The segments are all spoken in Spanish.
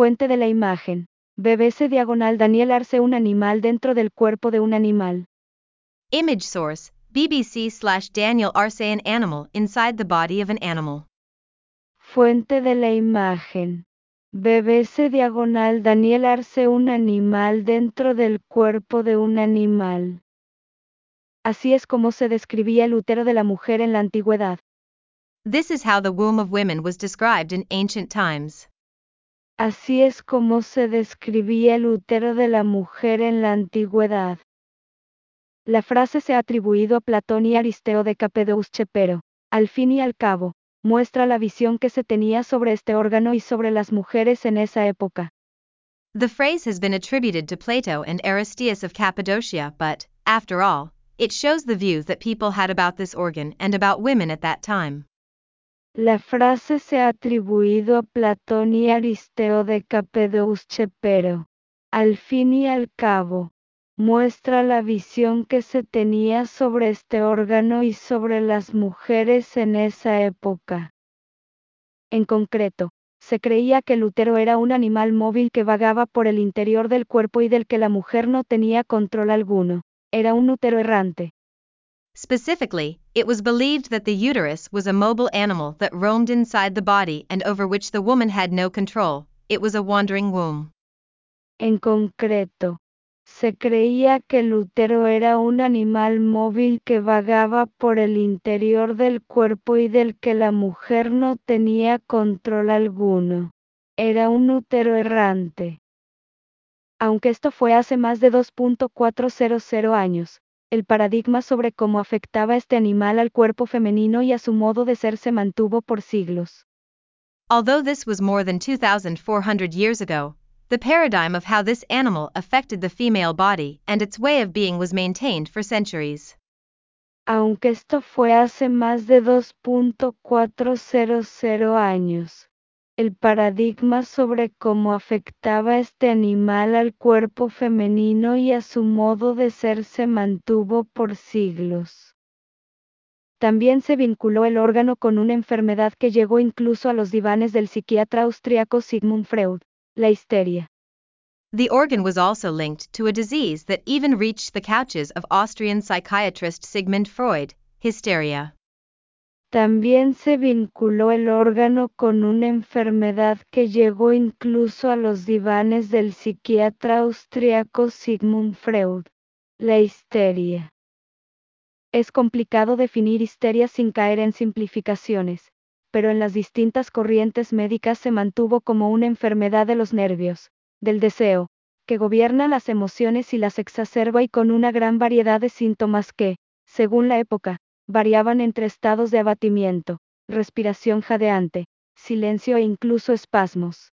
Fuente de la imagen. BBC diagonal Daniel Arce un animal dentro del cuerpo de un animal. Image source BBC slash Daniel Arce an animal inside the body of an animal. Fuente de la imagen. BBC diagonal Daniel Arce un animal dentro del cuerpo de un animal. Así es como se describía el útero de la mujer en la antigüedad. This is how the womb of women was described in ancient times. Así es como se describía el útero de la mujer en la antigüedad. La frase se ha atribuido a Platón y Aristeo de Capedousche, pero, al fin y al cabo, muestra la visión que se tenía sobre este órgano y sobre las mujeres en esa época. The phrase has been attributed to Plato and Aristeas of Cappadocia, but, after all, it shows the view that people had about this organ and about women at that time. La frase se ha atribuido a Platón y Aristeo de Capedousche, pero, al fin y al cabo, muestra la visión que se tenía sobre este órgano y sobre las mujeres en esa época. En concreto, se creía que el útero era un animal móvil que vagaba por el interior del cuerpo y del que la mujer no tenía control alguno. Era un útero errante. Specifically, it was believed that the uterus was a mobile animal that roamed inside the body and over which the woman had no control. It was a wandering womb. En concreto, se creía que el útero era un animal móvil que vagaba por el interior del cuerpo y del que la mujer no tenía control alguno. Era un útero errante. Aunque esto fue hace más de 2.400 años, el paradigma sobre cómo afectaba este animal al cuerpo femenino y a su modo de ser se mantuvo por siglos. Although this was more than 2,400 years ago, the paradigm of how this animal affected the female body and its way of being was maintained for centuries. Aunque esto fue hace más de 2.400 años, el paradigma sobre cómo afectaba este animal al cuerpo femenino y a su modo de ser se mantuvo por siglos. También se vinculó el órgano con una enfermedad que llegó incluso a los divanes del psiquiatra austriaco Sigmund Freud, la histeria. The organ was also linked to a disease that even reached the couches of Austrian psychiatrist Sigmund Freud, hysteria. También se vinculó el órgano con una enfermedad que llegó incluso a los divanes del psiquiatra austriaco Sigmund Freud, la histeria. Es complicado definir histeria sin caer en simplificaciones, pero en las distintas corrientes médicas se mantuvo como una enfermedad de los nervios, del deseo, que gobierna las emociones y las exacerba y con una gran variedad de síntomas que, según la época, variaban entre estados de abatimiento, respiración jadeante, silencio e incluso espasmos.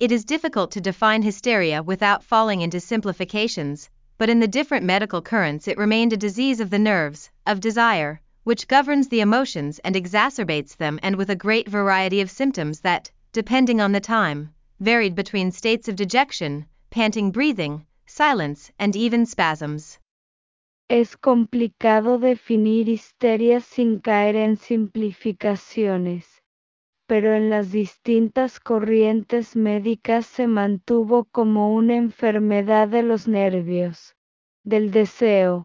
It is difficult to define hysteria without falling into simplifications, but in the different medical currents it remained a disease of the nerves, of desire, which governs the emotions and exacerbates them, and with a great variety of symptoms that, depending on the time, varied between states of dejection, panting breathing, silence, and even spasms. Es complicado definir histeria sin caer en simplificaciones, pero en las distintas corrientes médicas se mantuvo como una enfermedad de los nervios, del deseo,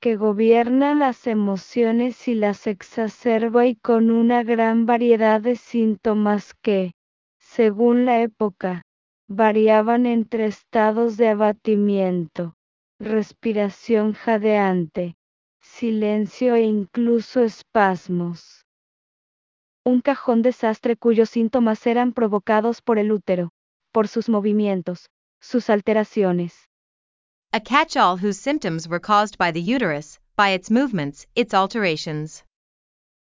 que gobierna las emociones y las exacerba y con una gran variedad de síntomas que, según la época, variaban entre estados de abatimiento respiración jadeante, silencio e incluso espasmos. Un cajón desastre cuyos síntomas eran provocados por el útero, por sus movimientos, sus alteraciones. A catch-all whose symptoms were caused by the uterus, by its movements, its alterations.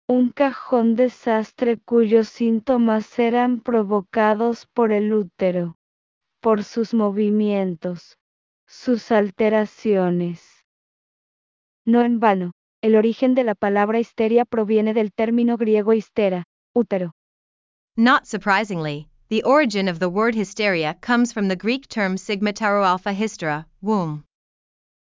Un cajón desastre cuyos síntomas eran provocados por el útero, por sus movimientos, sus alteraciones. No en vano, el origen de la palabra histeria proviene del término griego histera, útero. Not surprisingly, the origin of the word hysteria comes from the Greek term sigma tau alpha hystera, womb.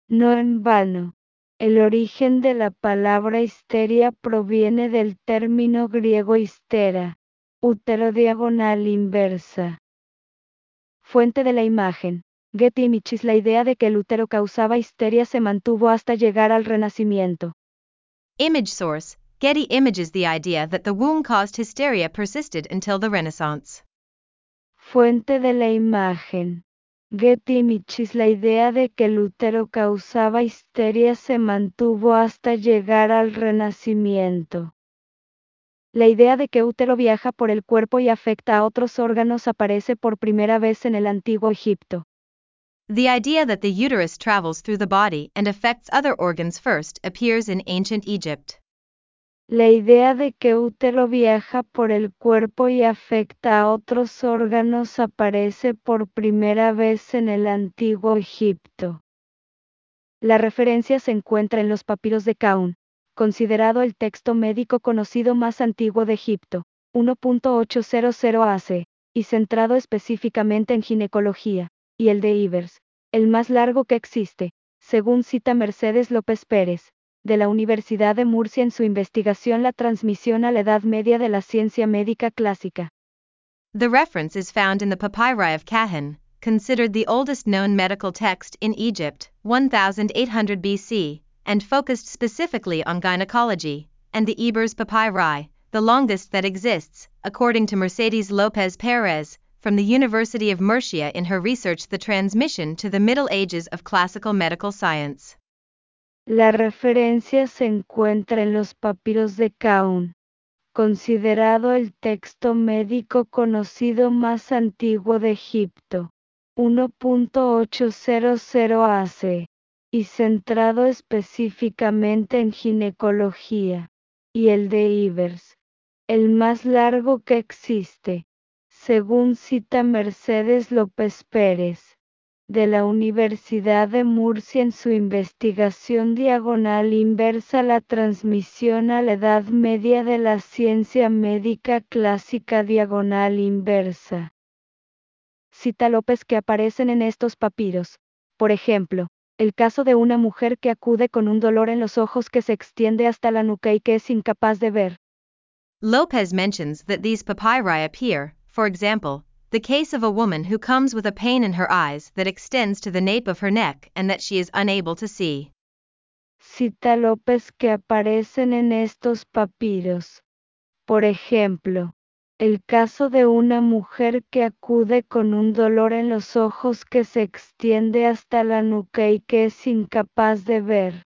No en vano, el origen de la palabra histeria proviene del término griego histera, útero diagonal inversa. Fuente de la imagen. Getty Images La idea de que el útero causaba histeria se mantuvo hasta llegar al Renacimiento. Image source Getty Images The idea that the womb caused hysteria persisted until the Renaissance. Fuente de la imagen. Getty Images La idea de que el útero causaba histeria se mantuvo hasta llegar al Renacimiento. La idea de que útero viaja por el cuerpo y afecta a otros órganos aparece por primera vez en el antiguo Egipto. The idea that the uterus travels through the body and affects other organs first appears in ancient Egypt. La idea de que útero viaja por el cuerpo y afecta a otros órganos aparece por primera vez en el antiguo Egipto. La referencia se encuentra en los papiros de Kaun, considerado el texto médico conocido más antiguo de Egipto, 1.800 AC, y centrado específicamente en ginecología, y el de Ivers, el más largo que existe, según cita Mercedes López Pérez, de la Universidad de Murcia en su investigación La transmisión a la Edad Media de la ciencia médica clásica. The reference is found in the Papyri of Kahan, considered the oldest known medical text in Egypt, 1800 BC, and focused specifically on gynecology, and the Ebers Papyri, the longest that exists, according to Mercedes Lopez Perez, from the University of Murcia in her research The Transmission to the Middle Ages of Classical Medical Science. La referencia se encuentra en los papiros de Kaun, considerado el texto médico conocido más antiguo de Egipto, 1.800 AC y centrado específicamente en ginecología, y el de Ivers, el más largo que existe, según cita Mercedes López Pérez, de la Universidad de Murcia en su investigación diagonal inversa la transmisión a la Edad Media de la ciencia médica clásica diagonal inversa. Cita López que aparecen en estos papiros, por ejemplo, el caso de una mujer que acude con un dolor en los ojos que se extiende hasta la nuca y que es incapaz de ver. Lopez mentions that these papyri appear, for example, the case of a woman who comes with a pain in her eyes that extends to the nape of her neck and that she is unable to see. Cita López que aparecen en estos papiros. Por ejemplo, el caso de una mujer que acude con un dolor en los ojos que se extiende hasta la nuca y que es incapaz de ver.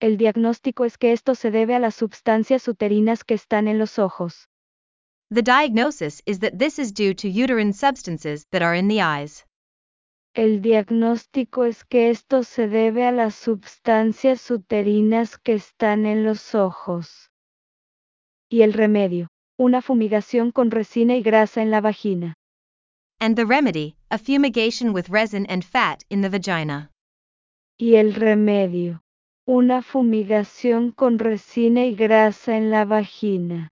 El diagnóstico es que esto se debe a las sustancias uterinas que están en los ojos. The diagnosis is that this is due to uterine substances that are in the eyes. El diagnóstico es que esto se debe a las sustancias uterinas que están en los ojos. Y el remedio una fumigación con resina y grasa en la vagina. And the remedy, a fumigation with resin and fat in the vagina. Y el remedio, una fumigación con resina y grasa en la vagina.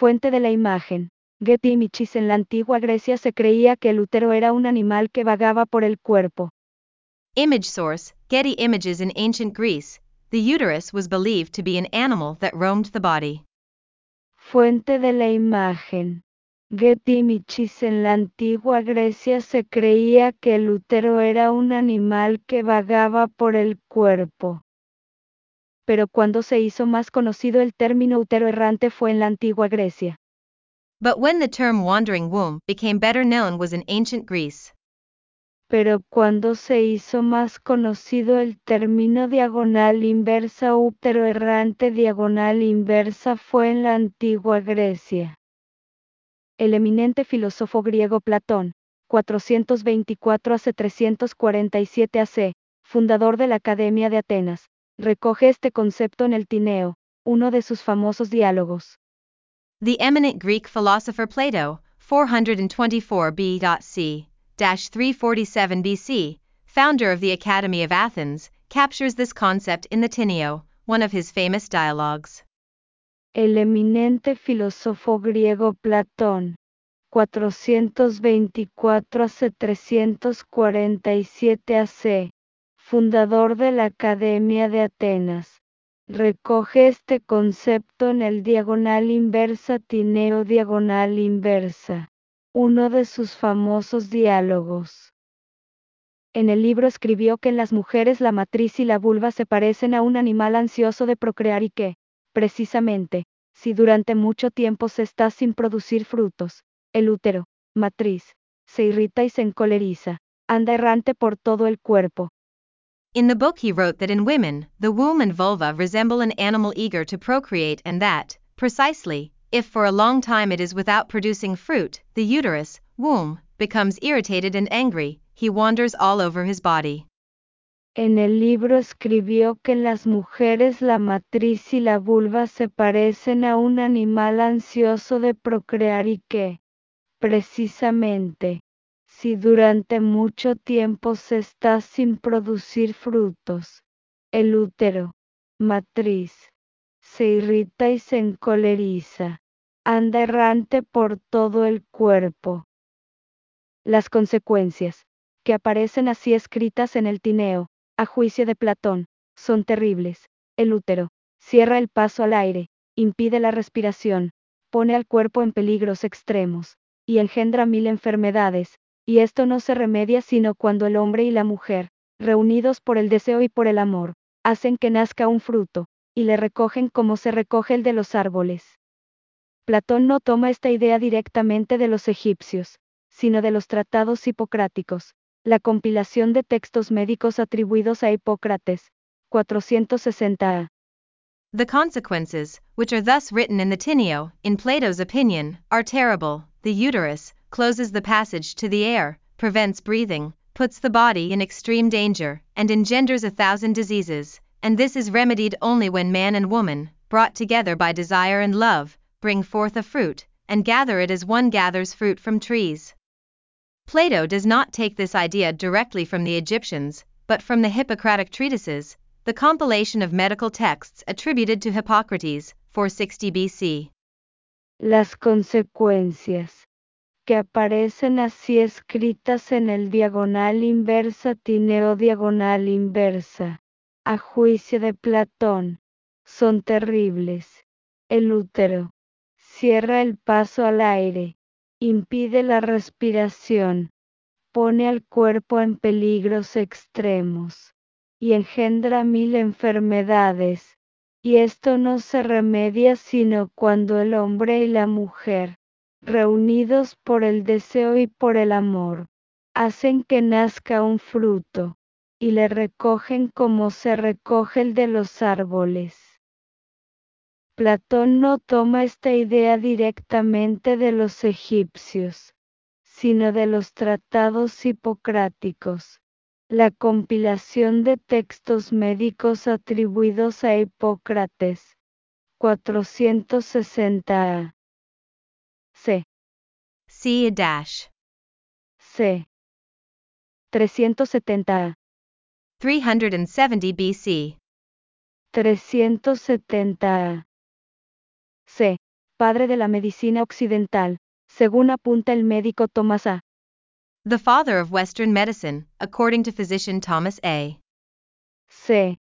Fuente de la imagen. Getty Images en la antigua Grecia se creía que el útero era un animal que vagaba por el cuerpo. Image source Getty Images in ancient Greece. The uterus was believed to be an animal that roamed the body. Fuente de la imagen. Getty Images en la antigua Grecia se creía que el útero era un animal que vagaba por el cuerpo. Pero cuando se hizo más conocido el término útero errante fue en la antigua Grecia. But when the term wandering womb became better known was in ancient Greece pero cuando se hizo más conocido el término diagonal inversa útero errante diagonal inversa fue en la antigua Grecia. El eminente filósofo griego Platón, 424 a 347 AC, fundador de la Academia de Atenas, recoge este concepto en el Tineo, uno de sus famosos diálogos. The eminent Greek philosopher Plato, 424 B.C. 347 BC, founder of the Academy of Athens, captures this concept in the Tineo, one of his famous dialogues. El eminente filósofo griego Platón, 424 a 347 AC, fundador de la Academia de Atenas, recoge este concepto en el diagonal inversa Tineo diagonal inversa. uno de sus famosos diálogos. En el libro escribió que en las mujeres la matriz y la vulva se parecen a un animal ansioso de procrear y que, precisamente, si durante mucho tiempo se está sin producir frutos, el útero, matriz, se irrita y se encoleriza, anda errante por todo el cuerpo. In the book he wrote that in women, the womb and vulva resemble an animal eager to procreate and that, precisely, if for a long time it is without producing fruit, the uterus, womb, becomes irritated and angry, he wanders all over his body. En el libro escribió que en las mujeres la matriz y la vulva se parecen a un animal ansioso de procrear y que, precisamente, si durante mucho tiempo se está sin producir frutos, el útero, matriz, se irrita y se encoleriza, anda errante por todo el cuerpo. Las consecuencias, que aparecen así escritas en el Tineo, a juicio de Platón, son terribles. El útero, cierra el paso al aire, impide la respiración, pone al cuerpo en peligros extremos, y engendra mil enfermedades, y esto no se remedia sino cuando el hombre y la mujer, reunidos por el deseo y por el amor, hacen que nazca un fruto, y le recogen como se recoge el de los árboles. Platón no toma esta idea directamente de los egipcios, sino de los tratados hipocráticos, la compilación de textos médicos atribuidos a Hipócrates, 460 The consequences, which are thus written in the Tineo, in Plato's opinion, are terrible. The uterus closes the passage to the air, prevents breathing, puts the body in extreme danger, and engenders a thousand diseases, and this is remedied only when man and woman, brought together by desire and love, bring forth a fruit, and gather it as one gathers fruit from trees. Plato does not take this idea directly from the Egyptians, but from the Hippocratic treatises, the compilation of medical texts attributed to Hippocrates, 460 BC. Las consecuencias que aparecen así escritas en el diagonal inversa tineo diagonal inversa, a juicio de Platón, son terribles. El útero cierra el paso al aire, impide la respiración, pone al cuerpo en peligros extremos, y engendra mil enfermedades, y esto no se remedia sino cuando el hombre y la mujer, reunidos por el deseo y por el amor, hacen que nazca un fruto, y le recogen como se recoge el de los árboles. Platón no toma esta idea directamente de los egipcios, sino de los tratados hipocráticos, la compilación de textos médicos atribuidos a Hipócrates, 460 C. C dash. C. 370 370 BC. 370 C. Padre de la medicina occidental, según apunta el médico Thomas A. The father of Western medicine, according to physician Thomas A. C.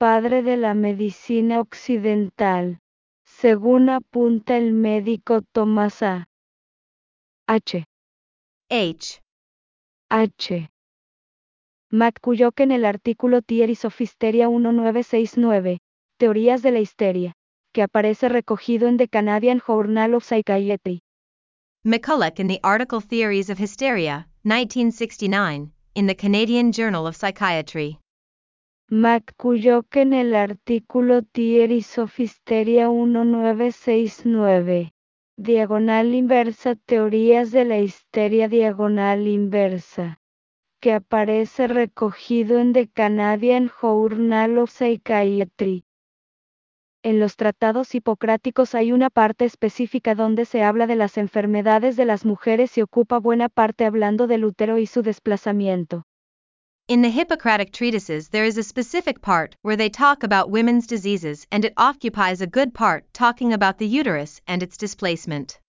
Padre de la medicina occidental, según apunta el médico Thomas A. H. H. H. McCulloch en el artículo Theory of Hysteria 1969, Teorías de la histeria que aparece recogido en The Canadian Journal of Psychiatry. McCulloch in the article Theories of Hysteria, 1969, in the Canadian Journal of Psychiatry. McCulloch en el artículo Theories of Hysteria 1969, diagonal inversa Teorías de la histeria diagonal inversa, que aparece recogido en The Canadian Journal of Psychiatry. En los tratados hipocráticos hay una parte específica donde se habla de las enfermedades de las mujeres y ocupa buena parte hablando del útero y su desplazamiento. In the Hippocratic treatises, there is a specific part where they talk about women's diseases and it occupies a good part talking about the uterus and its displacement.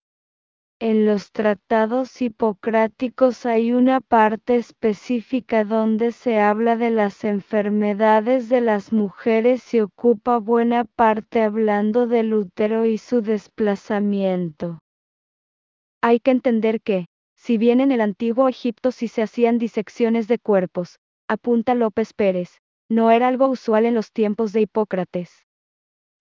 En los tratados hipocráticos hay una parte específica donde se habla de las enfermedades de las mujeres y ocupa buena parte hablando del útero y su desplazamiento. Hay que entender que, si bien en el antiguo Egipto sí se hacían disecciones de cuerpos, apunta López Pérez, no era algo usual en los tiempos de Hipócrates.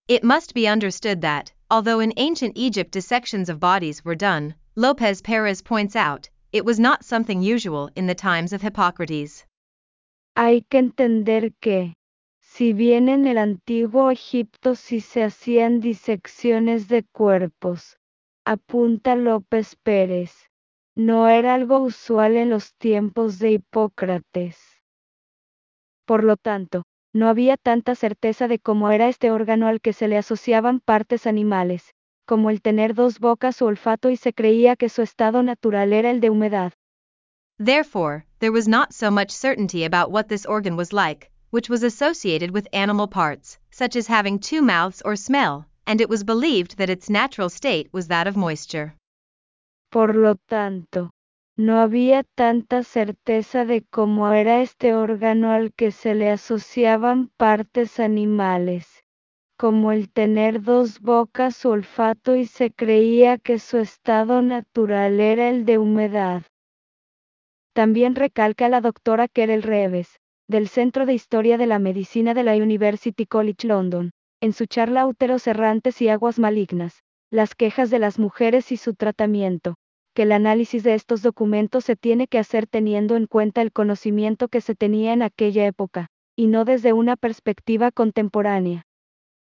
It must be understood that, although in ancient Egypt dissections of bodies were done, Lopez Perez points out, it was not something usual in the times of Hippocrates. Hay que entender que, si bien en el antiguo Egipto sí se hacían disecciones de cuerpos, apunta López Pérez, no era algo usual en los tiempos de Hipócrates. Por lo tanto, no había tanta certeza de cómo era este órgano al que se le asociaban partes animales, como el tener dos bocas o olfato y se creía que su estado natural era el de humedad. Therefore, there was not so much certainty about what this organ was like, which was associated with animal parts, such as having two mouths or smell, and it was believed that its natural state was that of moisture. Por lo tanto, no había tanta certeza de cómo era este órgano al que se le asociaban partes animales, como el tener dos bocas o olfato y se creía que su estado natural era el de humedad. También recalca la doctora Kerel Reeves, del Centro de Historia de la Medicina de la University College London, en su charla Úteros errantes y aguas malignas, las quejas de las mujeres y su tratamiento, que el análisis de estos documentos se tiene que hacer teniendo en cuenta el conocimiento que se tenía en aquella época, y no desde una perspectiva contemporánea.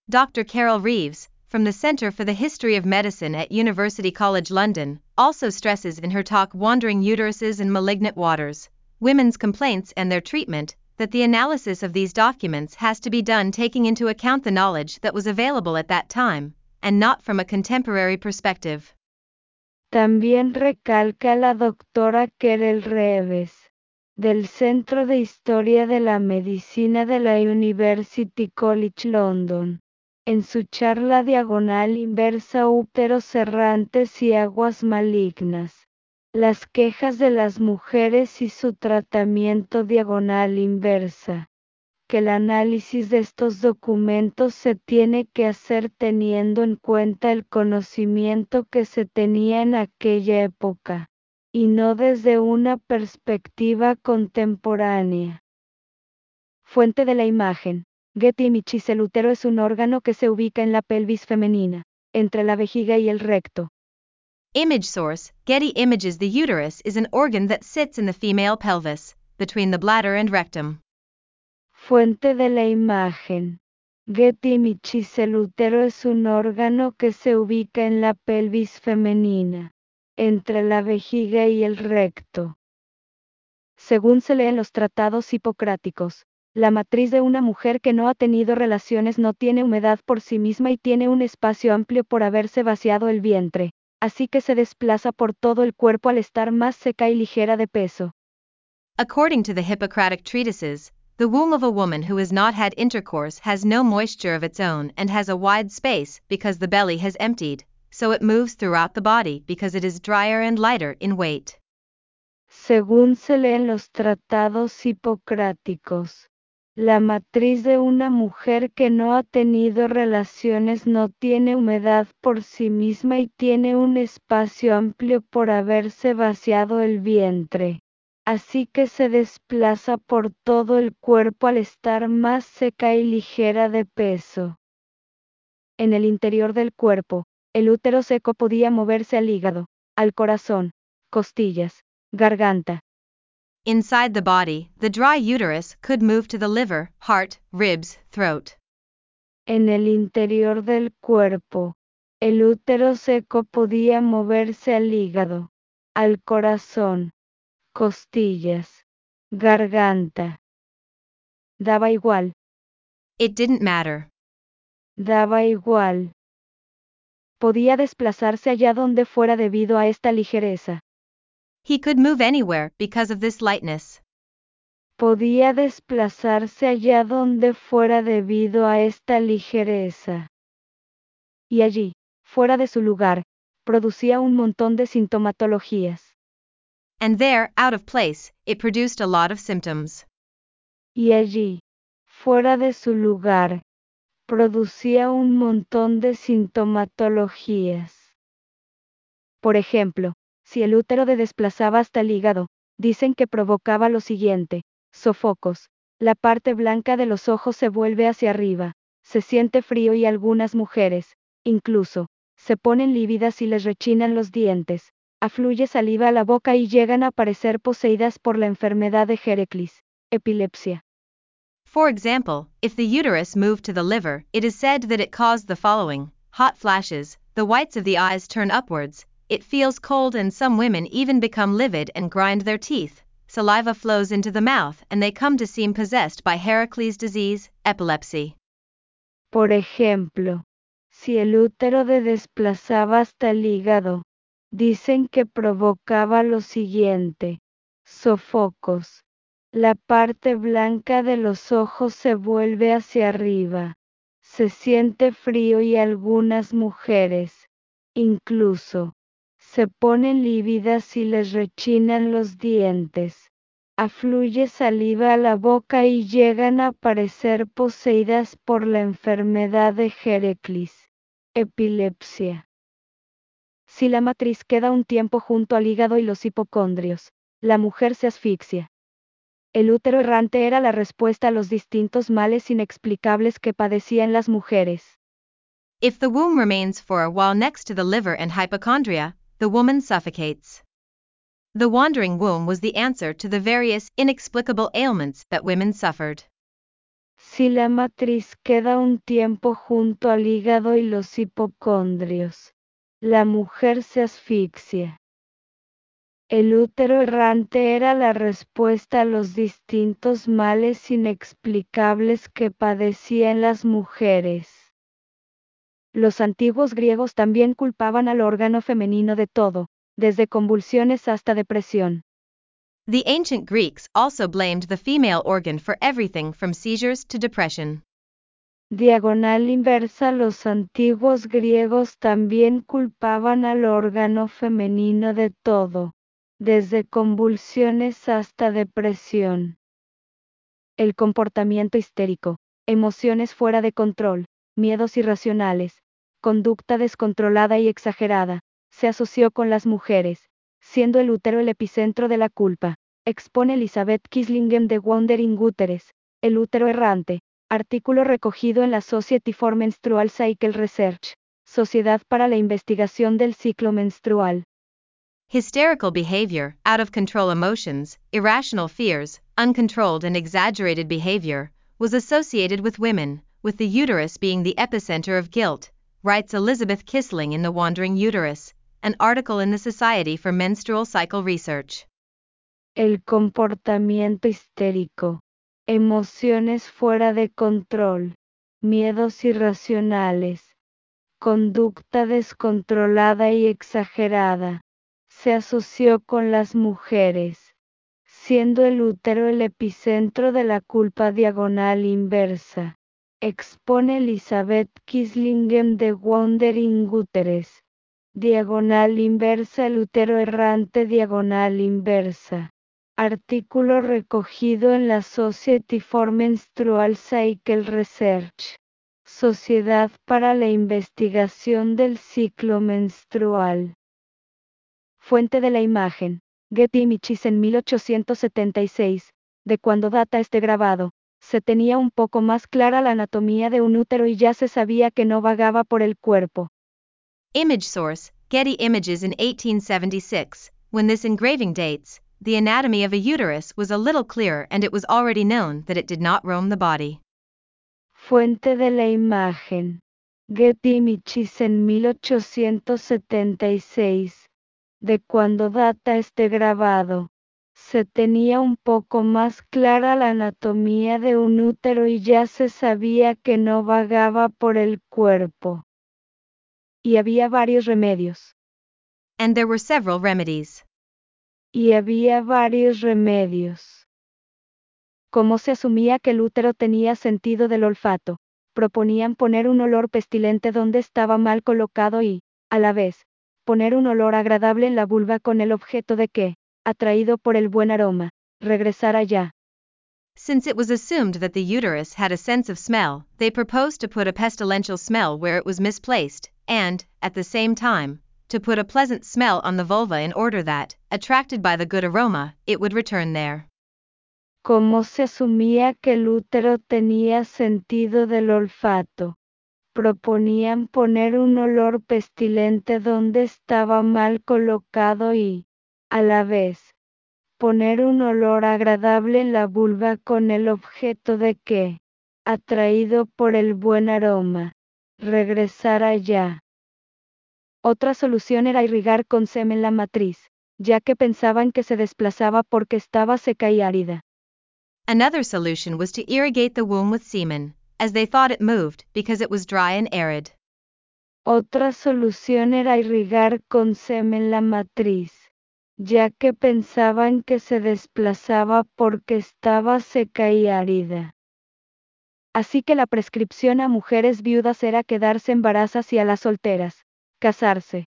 Dr. Carol Reeves, from the Center for the History of Medicine at University College London, also stresses in her talk Wandering Uteruses and Malignant Waters, Women's Complaints and Their Treatment, that the analysis of these documents has to be done taking into account the knowledge that was available at that time, and not from a contemporary perspective. También recalca la doctora Kerel Reeves, del Centro de Historia de la Medicina de la University College London, en su charla diagonal inversa úteros errantes y aguas malignas, las quejas de las mujeres y su tratamiento diagonal inversa que el análisis de estos documentos se tiene que hacer teniendo en cuenta el conocimiento que se tenía en aquella época, y no desde una perspectiva contemporánea. Fuente de la imagen. Getty Images El útero es un órgano que se ubica en la pelvis femenina, entre la vejiga y el recto. Image source Getty Images The uterus is an organ that sits in the female pelvis, between the bladder and rectum. Fuente de la imagen. Getty Images El útero es un órgano que se ubica en la pelvis femenina, entre la vejiga y el recto. Según se lee en los tratados hipocráticos, la matriz de una mujer que no ha tenido relaciones no tiene humedad por sí misma y tiene un espacio amplio por haberse vaciado el vientre, así que se desplaza por todo el cuerpo al estar más seca y ligera de peso. According to the Hippocratic treatises, the womb of a woman who has not had intercourse has no moisture of its own and has a wide space because the belly has emptied, so it moves throughout the body because it is drier and lighter in weight. Según se lee en los tratados hipocráticos, la matriz de una mujer que no ha tenido relaciones no tiene humedad por sí misma y tiene un espacio amplio por haberse vaciado el vientre así que se desplaza por todo el cuerpo al estar más seca y ligera de peso. En el interior del cuerpo, el útero seco podía moverse al hígado, al corazón, costillas, garganta. Inside the body, the dry uterus could move to the liver, heart, ribs, throat. En el interior del cuerpo, el útero seco podía moverse al hígado, al corazón, costillas, garganta. Daba igual. It didn't matter. Daba igual. Podía desplazarse allá donde fuera debido a esta ligereza. He could move anywhere because of this lightness. Podía desplazarse allá donde fuera debido a esta ligereza. Y allí, fuera de su lugar, producía un montón de sintomatologías. And there, out of place, it produced a lot of symptoms. Y allí, fuera de su lugar, producía un montón de sintomatologías. Por ejemplo, Si el útero de desplazaba hasta el hígado, dicen que provocaba lo siguiente, sofocos. La parte blanca de los ojos se vuelve hacia arriba, se siente frío y algunas mujeres, incluso, se ponen lívidas y les rechinan los dientes, afluye saliva a la boca y llegan a parecer poseídas por la enfermedad de Heracles, epilepsia. For example, if the uterus moved to the liver, it is said that it caused the following hot flashes, the whites of the eyes turn upwards, it feels cold, and some women even become livid and grind their teeth. Saliva flows into the mouth and they come to seem possessed by Heracles disease, epilepsy. Por ejemplo, si el útero de desplazaba hasta el hígado, dicen que provocaba lo siguiente, sofocos. La parte blanca de los ojos se vuelve hacia arriba. Se siente frío y algunas mujeres, incluso, se ponen lívidas y les rechinan los dientes. Afluye saliva a la boca y llegan a parecer poseídas por la enfermedad de Heracles, epilepsia. Si la matriz queda un tiempo junto al hígado y los hipocondrios, la mujer se asfixia. El útero errante era la respuesta a los distintos males inexplicables que padecían las mujeres. If the womb remains for a while next to the liver and hypochondria, the woman suffocates. The wandering womb was the answer to the various inexplicable ailments that women suffered. Si la matriz queda un tiempo junto al hígado y los hipocondrios, la mujer se asfixia. El útero errante era la respuesta a los distintos males inexplicables que padecían las mujeres. Los antiguos griegos también culpaban al órgano femenino de todo, desde convulsiones hasta depresión. The ancient Greeks also blamed the female organ for everything from seizures to depression. Diagonal inversa Los antiguos griegos también culpaban al órgano femenino de todo, desde convulsiones hasta depresión. El comportamiento histérico, emociones fuera de control, miedos irracionales, conducta descontrolada y exagerada, se asoció con las mujeres, siendo el útero el epicentro de la culpa. Expone Elizabeth Kislingen de Wandering Uterus, El útero errante, artículo recogido en la Society for Menstrual Cycle Research, Sociedad para la Investigación del Ciclo Menstrual. Hysterical behavior, out of control emotions, irrational fears, uncontrolled and exaggerated behavior, was associated with women, with the uterus being the epicenter of guilt, writes Elizabeth Kissling in The Wandering Uterus, an article in the Society for Menstrual Cycle Research. El comportamiento histérico, emociones fuera de control, miedos irracionales, conducta descontrolada y exagerada, se asoció con las mujeres, siendo el útero el epicentro de la culpa diagonal inversa expone Elizabeth Kislingen de Wandering Uterus. Diagonal inversa El útero errante diagonal inversa. Artículo recogido en la Society for Menstrual Cycle Research. Sociedad para la Investigación del Ciclo Menstrual. Fuente de la imagen. Getty Images en 1876. De cuando data este grabado se tenía un poco más clara la anatomía de un útero y ya se sabía que no vagaba por el cuerpo. Image source Getty Images in 1876. When this engraving dates, the anatomy of a uterus was a little clearer and it was already known that it did not roam the body. Fuente de la imagen. Getty Images en 1876. De cuando data este grabado se tenía un poco más clara la anatomía de un útero y ya se sabía que no vagaba por el cuerpo. Y había varios remedios. And there were several remedies. Y había varios remedios. Como se asumía que el útero tenía sentido del olfato, proponían poner un olor pestilente donde estaba mal colocado y, a la vez, poner un olor agradable en la vulva con el objeto de que, atraído por el buen aroma, regresar allá. Since it was assumed that the uterus had a sense of smell, they proposed to put a pestilential smell where it was misplaced, and, at the same time, to put a pleasant smell on the vulva in order that, attracted by the good aroma, it would return there. Como se asumía que el útero tenía sentido del olfato, proponían poner un olor pestilente donde estaba mal colocado y, a la vez, poner un olor agradable en la vulva con el objeto de que, atraído por el buen aroma, regresara allá. Otra solución era irrigar con semen la matriz, ya que pensaban que se desplazaba porque estaba seca y árida. Another solution was to irrigate the womb with semen, as they thought it moved because it was dry and arid. Otra solución era irrigar con semen la matriz, ya que pensaban que se desplazaba porque estaba seca y árida. Así que la prescripción a mujeres viudas era quedarse embarazas y a las solteras, casarse.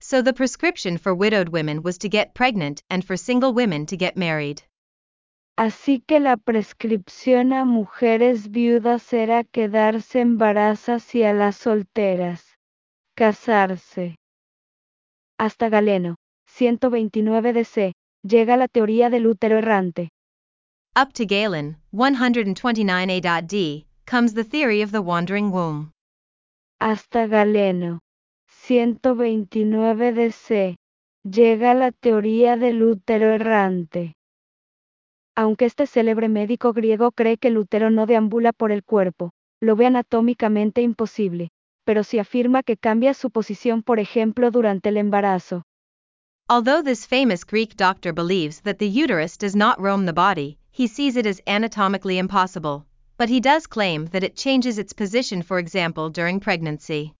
So the prescription for widowed women was to get pregnant and for single women to get married. Así que la prescripción a mujeres viudas era quedarse embarazas y a las solteras, casarse. Hasta Galeno, 129 DC, llega la teoría del útero errante. Up to Galen, 129a.d., comes the theory of the wandering womb. Hasta Galeno, 129 DC, llega la teoría del útero errante. Aunque este célebre médico griego cree que el útero no deambula por el cuerpo, lo ve anatómicamente imposible, pero sí afirma que cambia su posición por ejemplo durante el embarazo. Although this famous Greek doctor believes that the uterus does not roam the body, he sees it as anatomically impossible, but he does claim that it changes its position for example during pregnancy.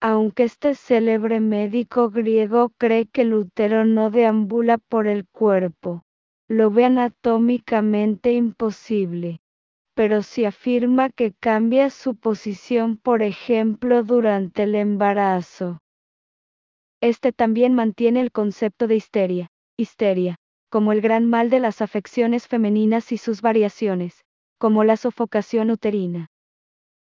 Aunque este célebre médico griego cree que el útero no deambula por el cuerpo, lo ve anatómicamente imposible, pero si afirma que cambia su posición por ejemplo durante el embarazo. Este también mantiene el concepto de histeria, histeria, como el gran mal de las afecciones femeninas y sus variaciones, como la sofocación uterina.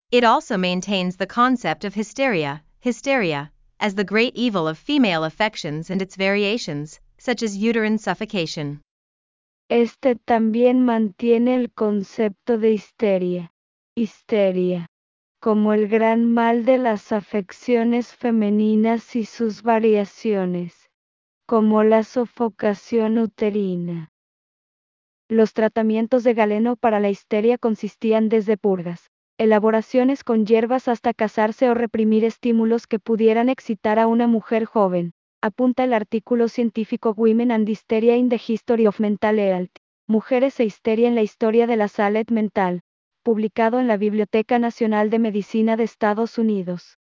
It also maintains the concept of hysteria, hysteria, as the great evil of female affections and its variations, such as uterine suffocation. Este también mantiene el concepto de histeria, histeria, como el gran mal de las afecciones femeninas y sus variaciones, como la sofocación uterina. Los tratamientos de Galeno para la histeria consistían desde purgas, elaboraciones con hierbas hasta casarse o reprimir estímulos que pudieran excitar a una mujer joven, apunta el artículo científico Women and Hysteria in the History of Mental Health, Mujeres e Histeria en la Historia de la Salud Mental, publicado en la Biblioteca Nacional de Medicina de Estados Unidos.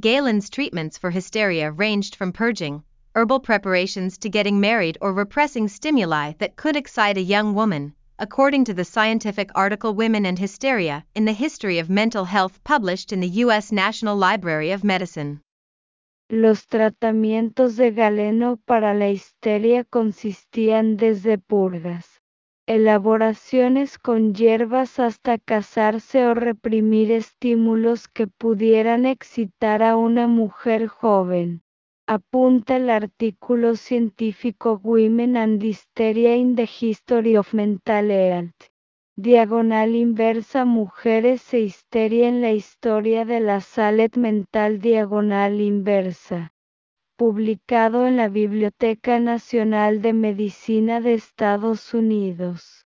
Galen's treatments for hysteria ranged from purging, herbal preparations to getting married or repressing stimuli that could excite a young woman, according to the scientific article Women and Hysteria in the History of Mental Health published in the U.S. National Library of Medicine. Los tratamientos de Galeno para la histeria consistían desde purgas, elaboraciones con hierbas hasta casarse o reprimir estímulos que pudieran excitar a una mujer joven. Apunta el artículo científico Women and Hysteria in the History of Mental Health. Diagonal inversa Mujeres e histeria en la historia de la salud mental diagonal inversa. Publicado en la Biblioteca Nacional de Medicina de Estados Unidos.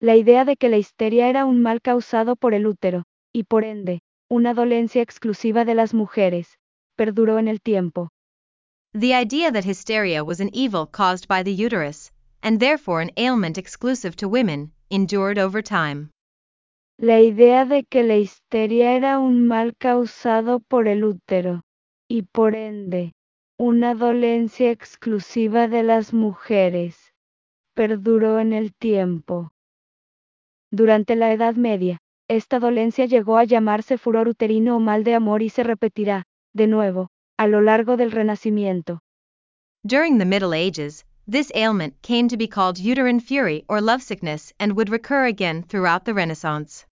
La idea de que la histeria era un mal causado por el útero, y por ende, una dolencia exclusiva de las mujeres, perduró en el tiempo. The idea that hysteria was an evil caused by the uterus, and therefore an ailment exclusive to women, endured over time. La idea de que la histeria era un mal causado por el útero, y por ende, una dolencia exclusiva de las mujeres, perduró en el tiempo. Durante la Edad Media, esta dolencia llegó a llamarse furor uterino o mal de amor y se repetirá, de nuevo, a lo largo del Renacimiento. During the Middle Ages, this ailment came to be called uterine fury or lovesickness and would recur again throughout the Renaissance.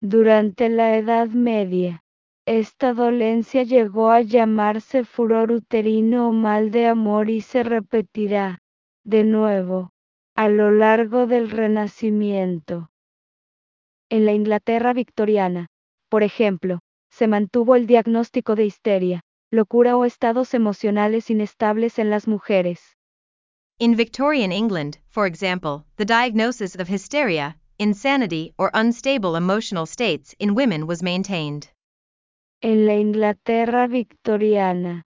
Durante la Edad Media, Esta dolencia llegó a llamarse furor uterino o mal de amor y se repetirá, de nuevo, a lo largo del Renacimiento. En la Inglaterra victoriana, por ejemplo, se mantuvo el diagnóstico de histeria, locura o estados emocionales inestables en las mujeres. In Victorian England, for example, the diagnosis of hysteria, insanity, or unstable emotional states in women was maintained. En la Inglaterra victoriana,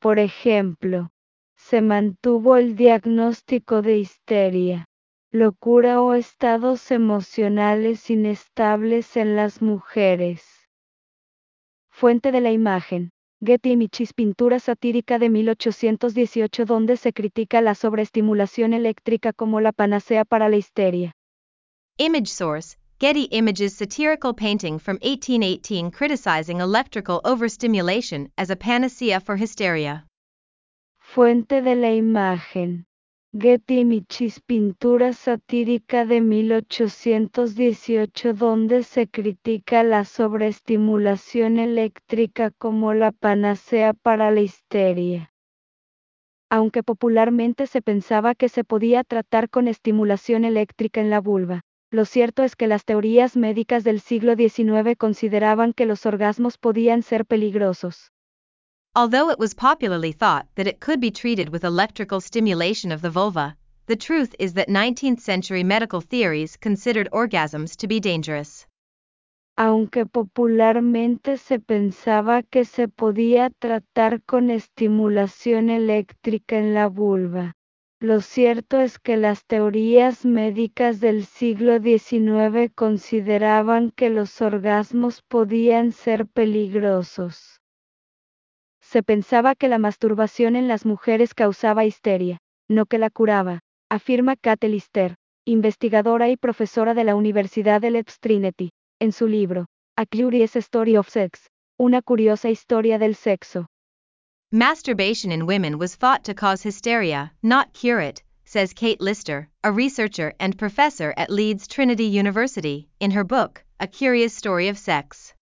por ejemplo, se mantuvo el diagnóstico de histeria, locura o estados emocionales inestables en las mujeres. Fuente de la imagen. Getty Images Pintura satírica de 1818 donde se critica la sobreestimulación eléctrica como la panacea para la histeria. Image source Getty Images satirical painting from 1818 criticizing electrical overstimulation as a panacea for hysteria. Fuente de la imagen. Getty Images Pintura satírica de 1818 donde se critica la sobreestimulación eléctrica como la panacea para la histeria. Aunque popularmente se pensaba que se podía tratar con estimulación eléctrica en la vulva, lo cierto es que las teorías médicas del siglo XIX consideraban que los orgasmos podían ser peligrosos. Although it was popularly thought that it could be treated with electrical stimulation of the vulva, the truth is that 19th century medical theories considered orgasms to be dangerous. Aunque popularmente se pensaba que se podía tratar con estimulación eléctrica en la vulva, lo cierto es que las teorías médicas del siglo XIX consideraban que los orgasmos podían ser peligrosos. Se pensaba que la masturbación en las mujeres causaba histeria, no que la curaba, afirma Kate Lister, investigadora y profesora de la Universidad de Leeds Trinity, en su libro, A Curious Story of Sex, una curiosa historia del sexo. Masturbation in women was thought to cause hysteria, not cure it, says Kate Lister, a researcher and professor at Leeds Trinity University, in her book, A Curious Story of Sex.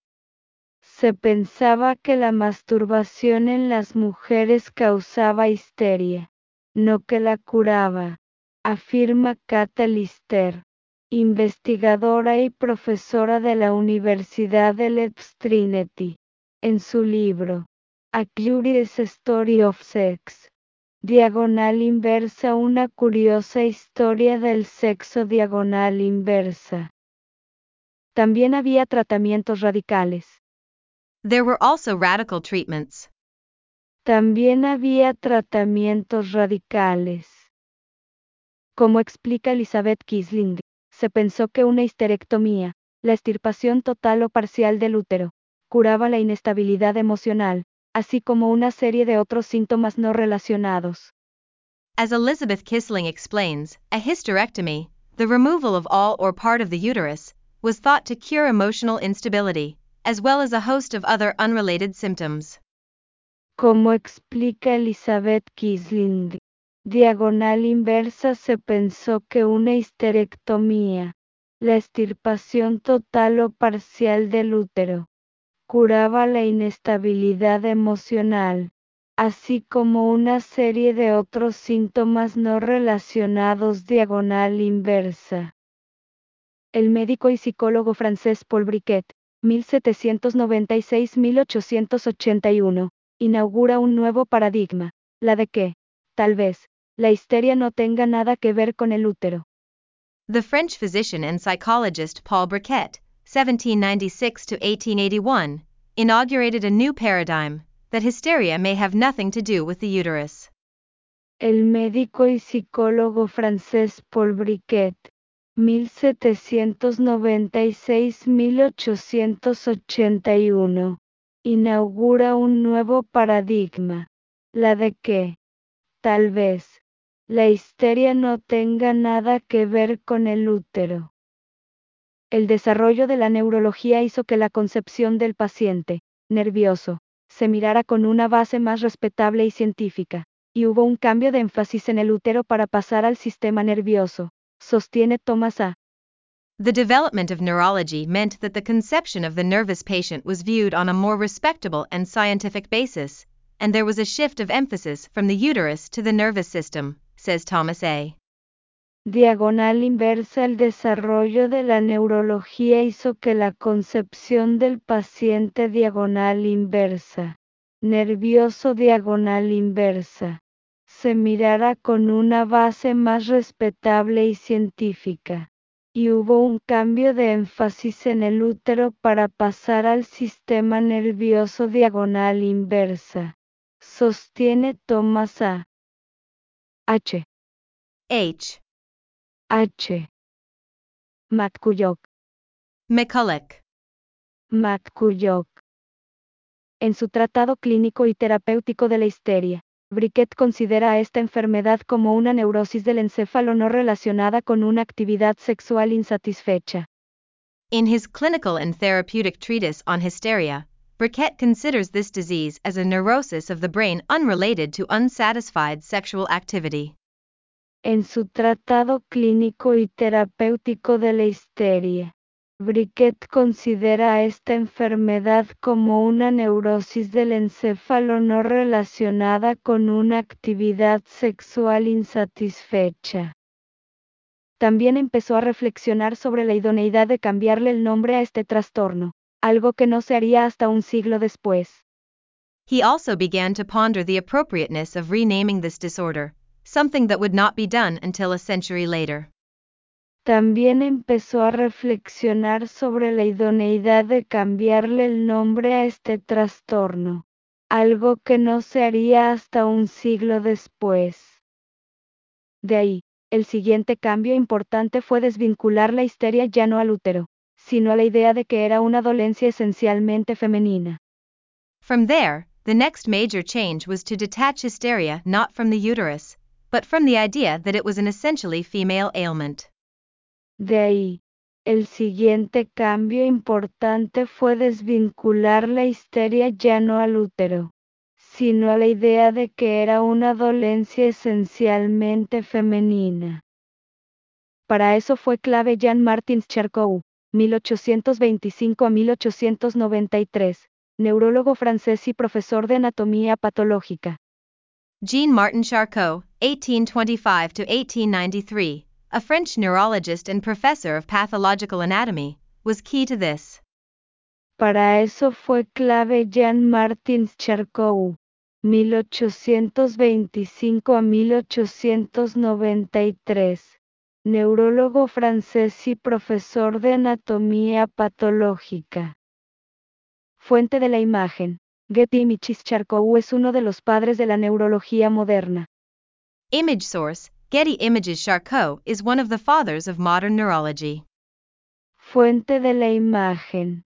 Se pensaba que la masturbación en las mujeres causaba histeria, no que la curaba, afirma Kate Lister, investigadora y profesora de la Universidad de Leeds Trinity, en su libro, A Curious Story of Sex. Diagonal inversa Una curiosa historia del sexo diagonal inversa. También había tratamientos radicales. There were also radical treatments. También había tratamientos radicales. Como explica Elizabeth Kisling, se pensó que una histerectomía, la extirpación total o parcial del útero, curaba la inestabilidad emocional, así como una serie de otros síntomas no relacionados. As Elizabeth Kisling explains, a hysterectomy, the removal of all or part of the uterus, was thought to cure emotional instability, as well as a host of other unrelated symptoms. Como explica Elizabeth Kisling, diagonal inversa se pensó que una histerectomía, la extirpación total o parcial del útero, curaba la inestabilidad emocional, así como una serie de otros síntomas no relacionados diagonal inversa. El médico y psicólogo francés Paul Briquet, 1796-1881, inaugura un nuevo paradigma, la de que, tal vez, la histeria no tenga nada que ver con el útero. The French physician and psychologist Paul Briquet, 1796 to 1881, inaugurated a new paradigm that hysteria may have nothing to do with the uterus. El médico y psicólogo francés Paul Briquet, 1796-1881, inaugura un nuevo paradigma, la de que, tal vez, la histeria no tenga nada que ver con el útero. El desarrollo de la neurología hizo que la concepción del paciente, nervioso, se mirara con una base más respetable y científica, y hubo un cambio de énfasis en el útero para pasar al sistema nervioso, sostiene Thomas A. The development of neurology meant that the conception of the nervous patient was viewed on a more respectable and scientific basis, and there was a shift of emphasis from the uterus to the nervous system, says Thomas A. Diagonal inversa El desarrollo de la neurología hizo que la concepción del paciente diagonal inversa, nervioso diagonal inversa, se mirara con una base más respetable y científica y hubo un cambio de énfasis en el útero para pasar al sistema nervioso diagonal inversa. Sostiene Thomas A. H. H. H. McCulloch. McCulloch. McCulloch. En su tratado clínico y terapéutico de la histeria, Briquet considera a esta enfermedad como una neurosis del encéfalo no relacionada con una actividad sexual insatisfecha. In his clinical and therapeutic treatise on hysteria, Briquet considers this disease as a neurosis of the brain unrelated to unsatisfied sexual activity. En su tratado clínico y terapéutico de la histeria, Briquet considera esta enfermedad como una neurosis del encéfalo no relacionada con una actividad sexual insatisfecha. También empezó a reflexionar sobre la idoneidad de cambiarle el nombre a este trastorno, algo que no se haría hasta un siglo después. He also began to ponder the appropriateness of renaming this disorder, something that would not be done until a century later. También empezó a reflexionar sobre la idoneidad de cambiarle el nombre a este trastorno, algo que no se haría hasta un siglo después. De ahí, el siguiente cambio importante fue desvincular la histeria ya no al útero, sino a la idea de que era una dolencia esencialmente femenina. From there, the next major change was to detach hysteria not from the uterus, but from the idea that it was an essentially female ailment. De ahí, el siguiente cambio importante fue desvincular la histeria ya no al útero, sino a la idea de que era una dolencia esencialmente femenina. Para eso fue clave Jean Martins Charcot, 1825 a 1893, neurólogo francés y profesor de anatomía patológica. Jean Martin Charcot, 1825 to 1893, a French neurologist and professor of pathological anatomy, was key to this. Para eso fue clave Jean Martins Charcot, 1825 a 1893, neurólogo francés y profesor de anatomía patológica. Fuente de la imagen. Getty Images Charcot es uno de los padres de la neurología moderna. Image source Getty Images Charcot is one of the fathers of modern neurology. Fuente de la imagen.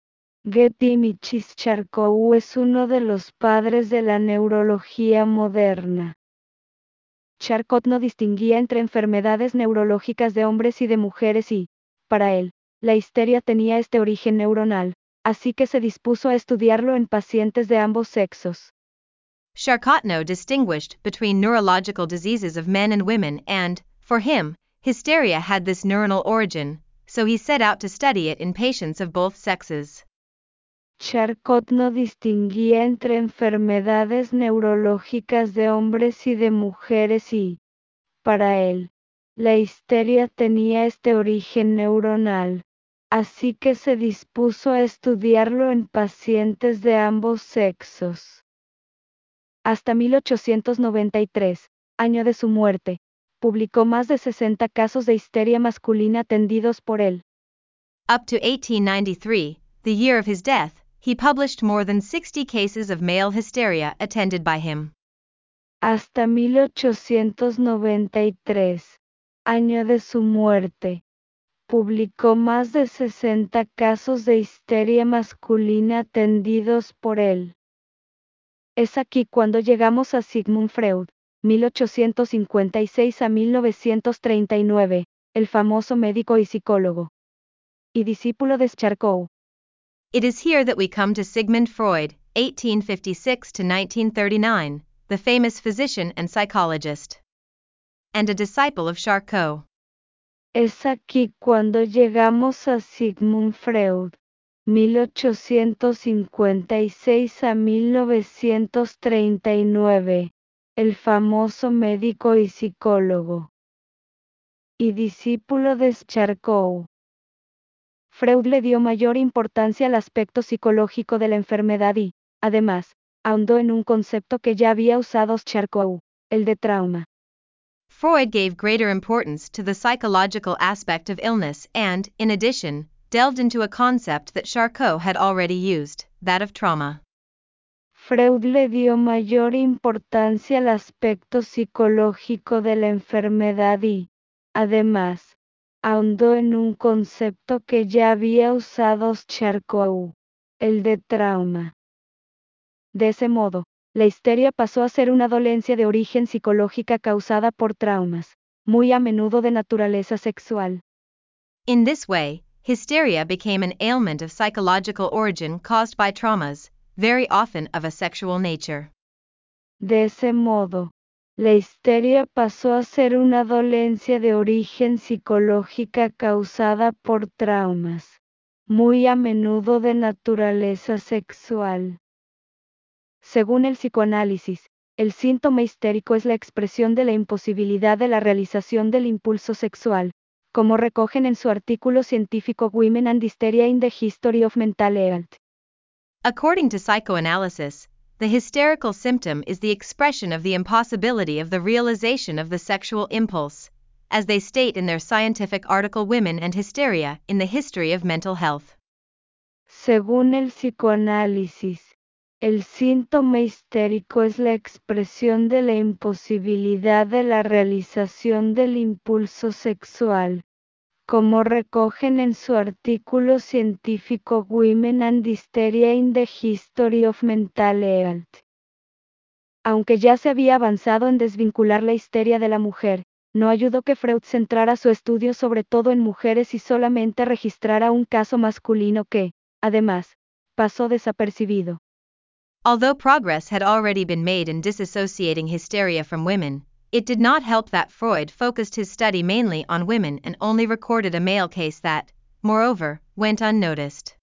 Getty Images Charcot es uno de los padres de la neurología moderna. Charcot no distinguía entre enfermedades neurológicas de hombres y de mujeres y, para él, la histeria tenía este origen neuronal, así que se dispuso a estudiarlo en pacientes de ambos sexos. Charcotno distinguished between neurological diseases of men and women, and, for him, hysteria had this neuronal origin, so he set out to study it in patients of both sexes. Charcot no distinguía entre enfermedades neurológicas de hombres y de mujeres y, para él, la histeria tenía este origen neuronal, así que se dispuso a estudiarlo en pacientes de ambos sexos. Hasta 1893, año de su muerte, publicó más de 60 casos de histeria masculina atendidos por él. Up to 1893, the year of his death, he published more than 60 cases of male hysteria attended by him. Hasta 1893, año de su muerte, publicó más de 60 casos de histeria masculina atendidos por él. Es aquí cuando llegamos a Sigmund Freud, 1856 a 1939, el famoso médico y psicólogo. Y discípulo de Charcot. It is here that we come to Sigmund Freud, 1856 to 1939, the famous physician and psychologist. And a disciple of Charcot. Es aquí cuando llegamos a Sigmund Freud, 1856 a 1939, el famoso médico y psicólogo y discípulo de Charcot. Freud le dio mayor importancia al aspecto psicológico de la enfermedad y, además, ahondó en un concepto que ya había usado Charcot, el de trauma. Freud gave greater importance to the psychological aspect of illness and, in addition, delved into a concept that Charcot had already used, that of trauma. Freud le dio mayor importancia al aspecto psicológico de la enfermedad y, además, ahondó en un concepto que ya había usado Charcot, el de trauma. De ese modo, la histeria pasó a ser una dolencia de origen psicológica causada por traumas, muy a menudo de naturaleza sexual. In this way, hysteria became an ailment of psychological origin caused by traumas, very often of a sexual nature. De ese modo, la histeria pasó a ser una dolencia de origen psicológica causada por traumas, muy a menudo de naturaleza sexual. Según el psicoanálisis, el síntoma histérico es la expresión de la imposibilidad de la realización del impulso sexual, como recogen en su artículo científico Women and Hysteria in the History of Mental Health. According to psychoanalysis, the hysterical symptom is the expression of the impossibility of the realization of the sexual impulse, as they state in their scientific article Women and Hysteria in the History of Mental Health. Según el psicoanálisis, el síntoma histérico es la expresión de la imposibilidad de la realización del impulso sexual, como recogen en su artículo científico Women and Hysteria in the History of Mental Health. Aunque ya se había avanzado en desvincular la histeria de la mujer, no ayudó que Freud centrara su estudio sobre todo en mujeres y solamente registrara un caso masculino que, además, pasó desapercibido. Although progress had already been made in disassociating hysteria from women, it did not help that Freud focused his study mainly on women and only recorded a male case that, moreover, went unnoticed.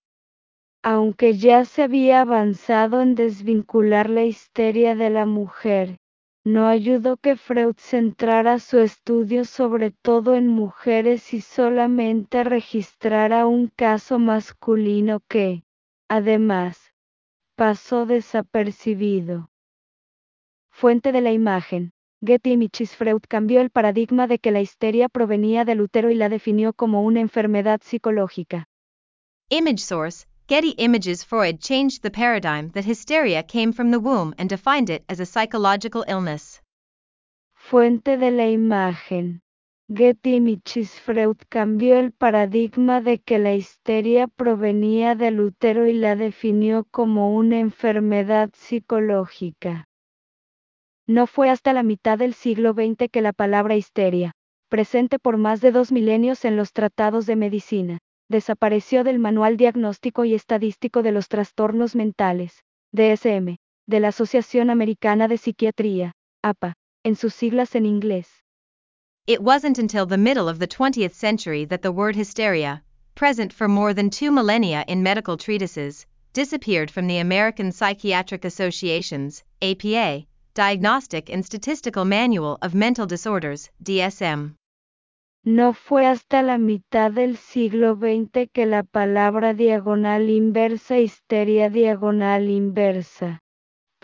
Aunque ya se había avanzado en desvincular la histeria de la mujer, no ayudó que Freud centrara su estudio sobre todo en mujeres y solamente registrara un caso masculino que, además, pasó desapercibido. Fuente de la imagen. Getty Images Freud cambió el paradigma de que la histeria provenía del útero y la definió como una enfermedad psicológica. Image source Getty Images Freud changed the paradigm that hysteria came from the womb and defined it as a psychological illness. Fuente de la imagen. Getty Images Freud cambió el paradigma de que la histeria provenía del útero y la definió como una enfermedad psicológica. No fue hasta la mitad del siglo XX que la palabra histeria, presente por más de dos milenios en los tratados de medicina, desapareció del Manual Diagnóstico y Estadístico de los Trastornos Mentales, DSM, de la Asociación Americana de Psiquiatría, APA, en sus siglas en inglés. It wasn't until the middle of the 20th century that the word hysteria, present for more than two millennia in medical treatises, disappeared from the American Psychiatric Association's, APA, Diagnostic and Statistical Manual of Mental Disorders, DSM. No fue hasta la mitad del siglo XX que la palabra diagonal inversa histeria diagonal inversa,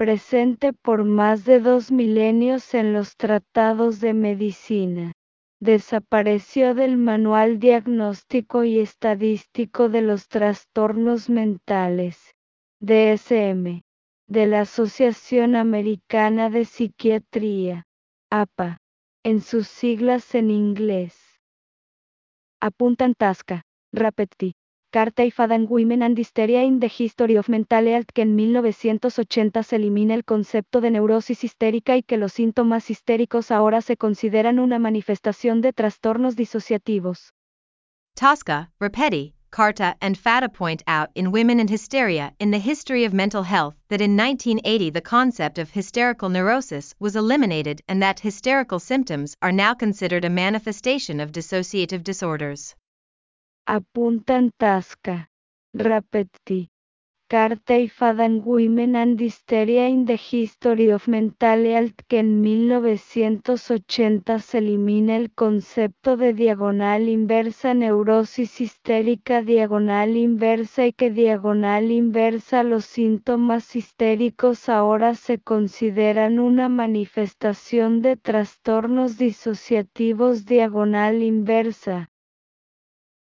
presente por más de dos milenios en los tratados de medicina, desapareció del Manual Diagnóstico y Estadístico de los Trastornos Mentales, DSM de la Asociación Americana de Psiquiatría, APA, en sus siglas en inglés. Apuntan Tasca, Rapetti, Carta y Fadan Women and Hysteria in the History of Mental Health que en 1980 se elimina el concepto de neurosis histérica y que los síntomas histéricos ahora se consideran una manifestación de trastornos disociativos. Tosca, Rapetti, Carta, and Fata point out in Women and Hysteria in the History of Mental Health that in 1980 the concept of hysterical neurosis was eliminated and that hysterical symptoms are now considered a manifestation of dissociative disorders. Apuntan tasca. Rapeti. Carta y Fadan Women and Hysteria in the History of Mental Health que en 1980 se elimina el concepto de diagonal inversa neurosis histérica diagonal inversa y que diagonal inversa los síntomas histéricos ahora se consideran una manifestación de trastornos disociativos diagonal inversa.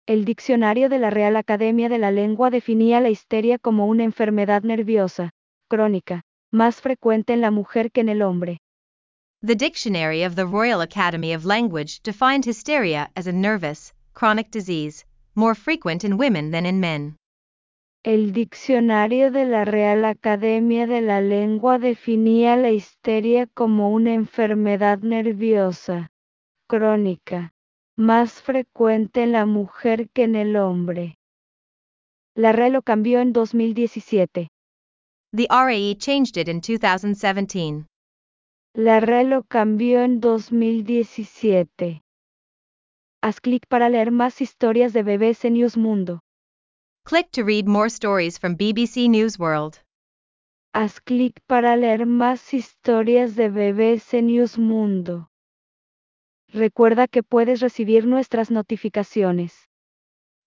El diccionario de la Real Academia de la Lengua definía la histeria como una enfermedad nerviosa, crónica, más frecuente en la mujer que en el hombre. The Dictionary of the Royal Academy of Language defined hysteria as a nervous, chronic disease, more frequent in women than in men. El diccionario de la Real Academia de la Lengua definía la histeria como una enfermedad nerviosa, crónica, más frecuente en la mujer que en el hombre. La RAE lo cambió en 2017. The RAE changed it in 2017. La RAE lo cambió en 2017. Haz clic para leer más historias de bebés en News Mundo. Click to read more stories from BBC News World. Haz clic para leer más historias de bebés en News Mundo. Recuerda que puedes recibir nuestras notificaciones.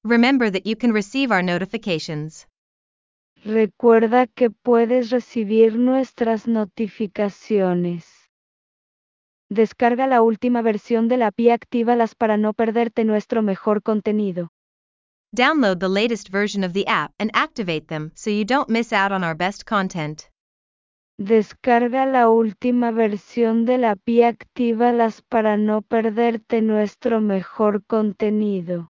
Remember that you can receive our notifications. Recuerda que puedes recibir nuestras notificaciones. Descarga la última versión de la API y actívalas para no perderte nuestro mejor contenido. Download the latest version of the app and activate them so you don't miss out on our best content. Descarga la última versión de la API y actívalas para no perderte nuestro mejor contenido.